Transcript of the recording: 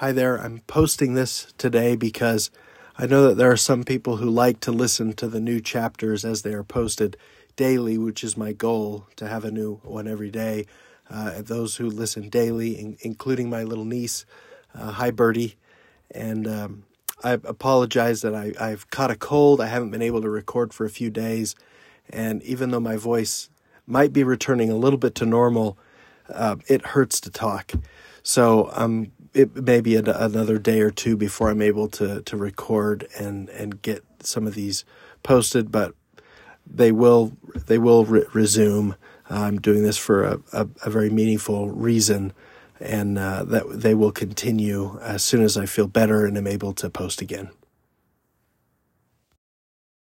Hi there. I'm posting this today because I know that there are some people who like to listen to the new chapters as they are posted daily, which is my goal to have a new one every day. Uh, those who listen daily, in, including my little niece, uh, hi Birdie, and um, I apologize that I, I've caught a cold. I haven't been able to record for a few days, and even though my voice might be returning a little bit to normal, uh, it hurts to talk. So um, it may be an, another day or two before I'm able to to record and and get some of these posted, but they will they will re- resume. I'm doing this for a, a, a very meaningful reason, and uh, that they will continue as soon as I feel better and am able to post again.